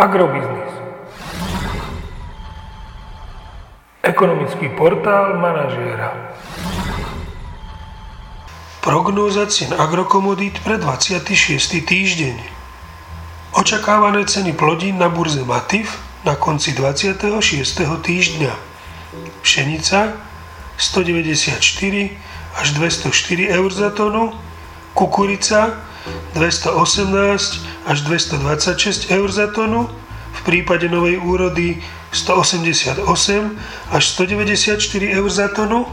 Agrobiznis. Ekonomický portál manažéra. Prognóza cien agrokomodít pre 26. týždeň. Očakávané ceny plodín na burze Matif na konci 26. týždňa. Pšenica 194 až 204 eur za tonu, kukurica 218 až 226 eur za tonu, v prípade novej úrody 188 až 194 eur za tonu,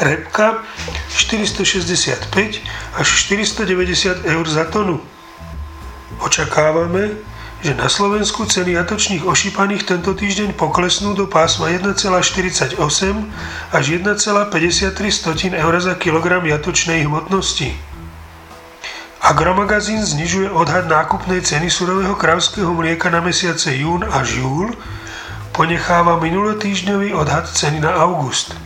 repka 465 až 490 eur za tonu. Očakávame, že na Slovensku ceny jatočných ošípaných tento týždeň poklesnú do pásma 1,48 až 1,53 eur za kilogram jatočnej hmotnosti. Agromagazín znižuje odhad nákupnej ceny surového kravského mlieka na mesiace jún až júl, ponecháva minulotýždňový odhad ceny na august.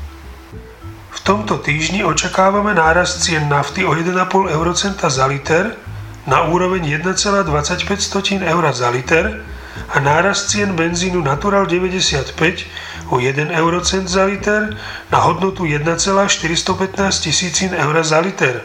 V tomto týždni očakávame nárast cien nafty o 1,5 eurocenta za liter na úroveň 1,25 eur za liter a nárast cien benzínu Natural 95 o 1 eurocent za liter na hodnotu 1,415 tisícin eur za liter.